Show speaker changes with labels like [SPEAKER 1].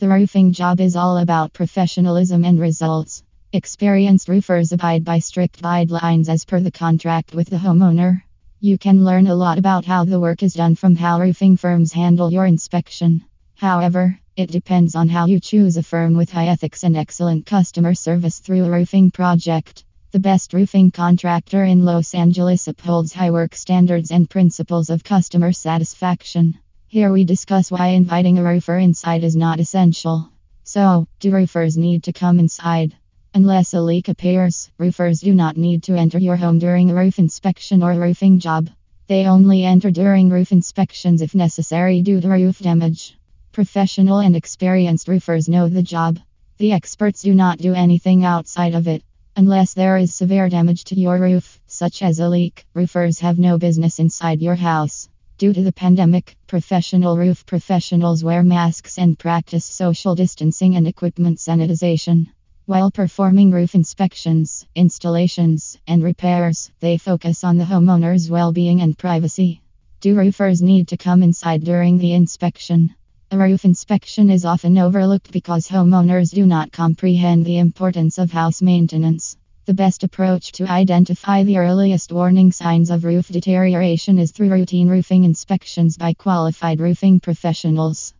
[SPEAKER 1] The roofing job is all about professionalism and results. Experienced roofers abide by strict guidelines as per the contract with the homeowner. You can learn a lot about how the work is done from how roofing firms handle your inspection. However, it depends on how you choose a firm with high ethics and excellent customer service through a roofing project. The best roofing contractor in Los Angeles upholds high work standards and principles of customer satisfaction. Here we discuss why inviting a roofer inside is not essential. So, do roofers need to come inside? Unless a leak appears, roofers do not need to enter your home during a roof inspection or roofing job. They only enter during roof inspections if necessary due to roof damage. Professional and experienced roofers know the job. The experts do not do anything outside of it. Unless there is severe damage to your roof, such as a leak, roofers have no business inside your house. Due to the pandemic, professional roof professionals wear masks and practice social distancing and equipment sanitization. While performing roof inspections, installations, and repairs, they focus on the homeowner's well being and privacy. Do roofers need to come inside during the inspection? A roof inspection is often overlooked because homeowners do not comprehend the importance of house maintenance. The best approach to identify the earliest warning signs of roof deterioration is through routine roofing inspections by qualified roofing professionals.